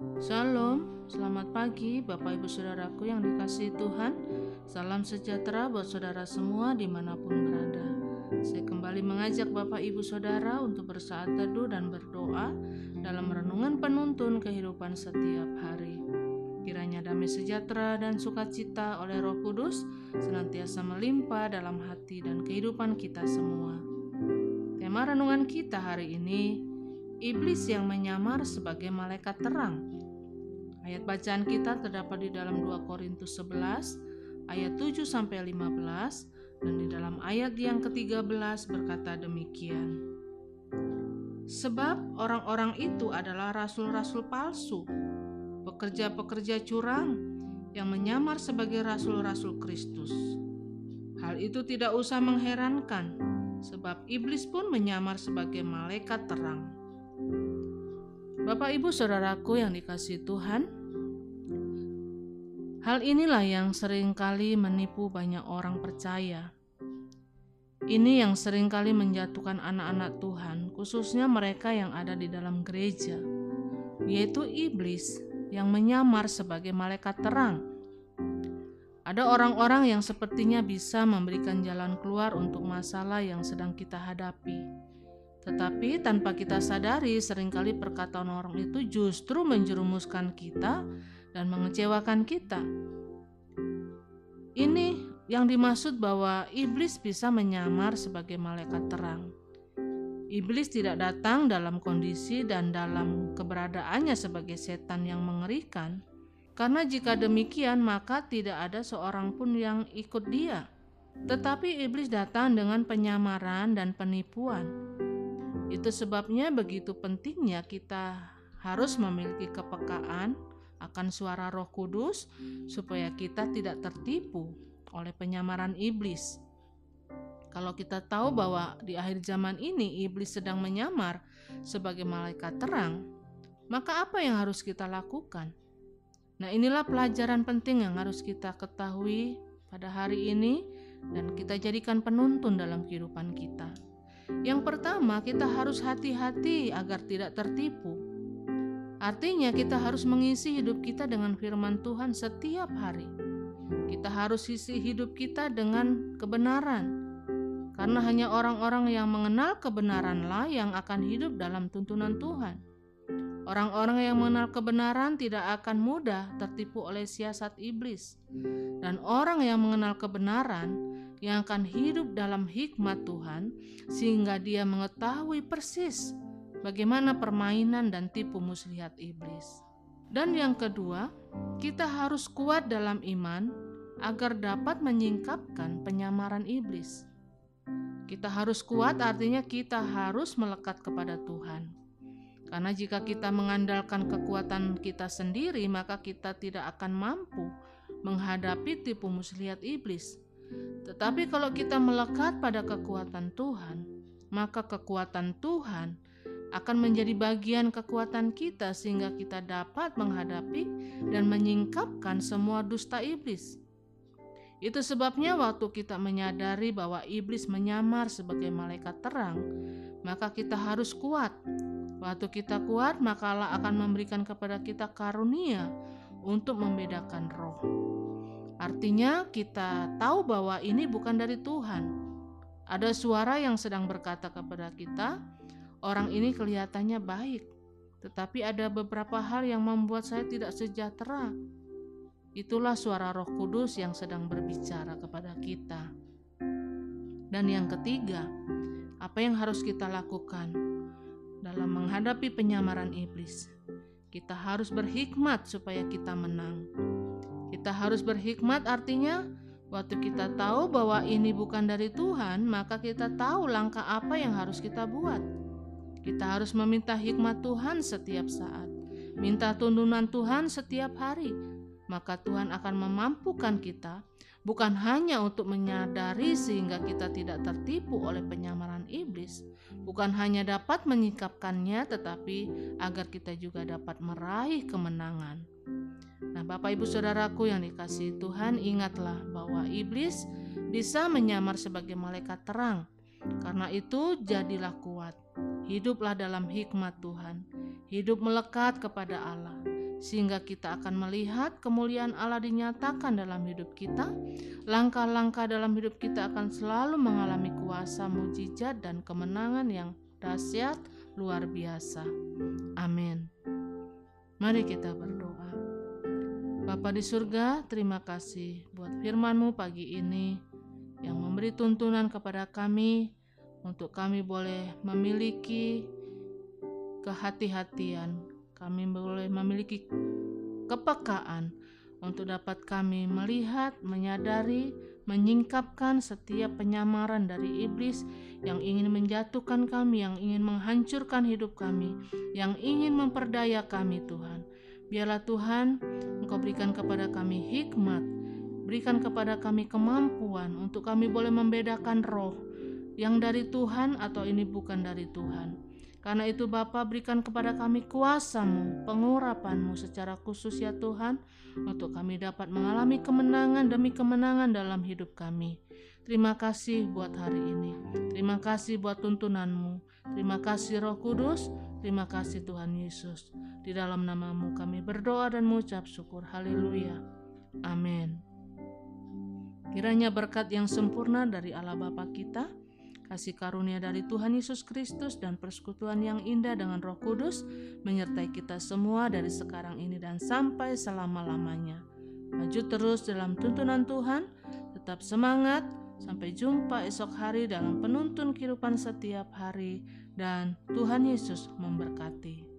Shalom, selamat pagi Bapak Ibu Saudaraku yang dikasihi Tuhan. Salam sejahtera buat saudara semua di mana pun berada. Saya kembali mengajak Bapak Ibu Saudara untuk bersaat teduh dan berdoa Dalam renungan penuntun kehidupan setiap hari. Kiranya damai sejahtera dan sukacita oleh roh kudus Senantiasa melimpah dalam hati dan kehidupan kita semua. Tema renungan kita hari ini iblis yang menyamar sebagai malaikat terang. Ayat bacaan kita terdapat di dalam 2 Korintus 11 ayat 7 sampai 15 dan di dalam ayat yang ke-13 berkata demikian. Sebab orang-orang itu adalah rasul-rasul palsu, pekerja-pekerja curang yang menyamar sebagai rasul-rasul Kristus. Hal itu tidak usah mengherankan, sebab iblis pun menyamar sebagai malaikat terang. Bapak, ibu, saudaraku yang dikasih Tuhan, hal inilah yang sering kali menipu banyak orang percaya. Ini yang sering kali menjatuhkan anak-anak Tuhan, khususnya mereka yang ada di dalam gereja, yaitu iblis yang menyamar sebagai malaikat terang. Ada orang-orang yang sepertinya bisa memberikan jalan keluar untuk masalah yang sedang kita hadapi tetapi tanpa kita sadari, sering kali perkataan orang itu justru menjerumuskan kita dan mengecewakan kita. Ini yang dimaksud bahwa iblis bisa menyamar sebagai malaikat terang. Iblis tidak datang dalam kondisi dan dalam keberadaannya sebagai setan yang mengerikan, karena jika demikian maka tidak ada seorang pun yang ikut dia. Tetapi iblis datang dengan penyamaran dan penipuan itu sebabnya begitu pentingnya kita harus memiliki kepekaan akan suara Roh Kudus supaya kita tidak tertipu oleh penyamaran iblis. Kalau kita tahu bahwa di akhir zaman ini iblis sedang menyamar sebagai malaikat terang, maka apa yang harus kita lakukan? Nah, inilah pelajaran penting yang harus kita ketahui pada hari ini dan kita jadikan penuntun dalam kehidupan kita. Yang pertama, kita harus hati-hati agar tidak tertipu. Artinya, kita harus mengisi hidup kita dengan firman Tuhan setiap hari. Kita harus isi hidup kita dengan kebenaran, karena hanya orang-orang yang mengenal kebenaranlah yang akan hidup dalam tuntunan Tuhan. Orang-orang yang mengenal kebenaran tidak akan mudah tertipu oleh siasat iblis, dan orang yang mengenal kebenaran yang akan hidup dalam hikmat Tuhan, sehingga dia mengetahui persis bagaimana permainan dan tipu muslihat iblis. Dan yang kedua, kita harus kuat dalam iman agar dapat menyingkapkan penyamaran iblis. Kita harus kuat, artinya kita harus melekat kepada Tuhan. Karena jika kita mengandalkan kekuatan kita sendiri, maka kita tidak akan mampu menghadapi tipu muslihat iblis. Tetapi kalau kita melekat pada kekuatan Tuhan, maka kekuatan Tuhan akan menjadi bagian kekuatan kita sehingga kita dapat menghadapi dan menyingkapkan semua dusta iblis. Itu sebabnya waktu kita menyadari bahwa iblis menyamar sebagai malaikat terang, maka kita harus kuat. Waktu kita kuat, maka Allah akan memberikan kepada kita karunia untuk membedakan roh. Artinya, kita tahu bahwa ini bukan dari Tuhan. Ada suara yang sedang berkata kepada kita, "Orang ini kelihatannya baik, tetapi ada beberapa hal yang membuat saya tidak sejahtera." Itulah suara Roh Kudus yang sedang berbicara kepada kita. Dan yang ketiga, apa yang harus kita lakukan dalam menghadapi penyamaran iblis? Kita harus berhikmat supaya kita menang. Kita harus berhikmat artinya waktu kita tahu bahwa ini bukan dari Tuhan, maka kita tahu langkah apa yang harus kita buat. Kita harus meminta hikmat Tuhan setiap saat, minta tuntunan Tuhan setiap hari, maka Tuhan akan memampukan kita bukan hanya untuk menyadari sehingga kita tidak tertipu oleh penyamaran iblis, bukan hanya dapat menyikapkannya, tetapi agar kita juga dapat meraih kemenangan. Nah, Bapak Ibu Saudaraku yang dikasih Tuhan, ingatlah bahwa iblis bisa menyamar sebagai malaikat terang. Karena itu, jadilah kuat. Hiduplah dalam hikmat Tuhan. Hidup melekat kepada Allah. Sehingga kita akan melihat kemuliaan Allah dinyatakan dalam hidup kita. Langkah-langkah dalam hidup kita akan selalu mengalami kuasa mujizat dan kemenangan yang dahsyat luar biasa. Amin. Mari kita berdoa. Bapa di surga, terima kasih buat firman-Mu pagi ini yang memberi tuntunan kepada kami untuk kami boleh memiliki kehati-hatian, kami boleh memiliki kepekaan untuk dapat kami melihat, menyadari, menyingkapkan setiap penyamaran dari iblis yang ingin menjatuhkan kami, yang ingin menghancurkan hidup kami, yang ingin memperdaya kami, Tuhan. Biarlah Tuhan, Engkau berikan kepada kami hikmat, berikan kepada kami kemampuan untuk kami boleh membedakan roh yang dari Tuhan atau ini bukan dari Tuhan. Karena itu Bapa berikan kepada kami kuasamu, pengurapanmu secara khusus ya Tuhan, untuk kami dapat mengalami kemenangan demi kemenangan dalam hidup kami. Terima kasih buat hari ini. Terima kasih buat tuntunanmu. Terima kasih Roh Kudus. Terima kasih Tuhan Yesus. Di dalam namamu kami berdoa dan mengucap syukur. Haleluya. Amin. Kiranya berkat yang sempurna dari Allah Bapa kita, kasih karunia dari Tuhan Yesus Kristus dan persekutuan yang indah dengan Roh Kudus menyertai kita semua dari sekarang ini dan sampai selama-lamanya. Maju terus dalam tuntunan Tuhan, tetap semangat, sampai jumpa esok hari dalam penuntun kehidupan setiap hari dan Tuhan Yesus memberkati.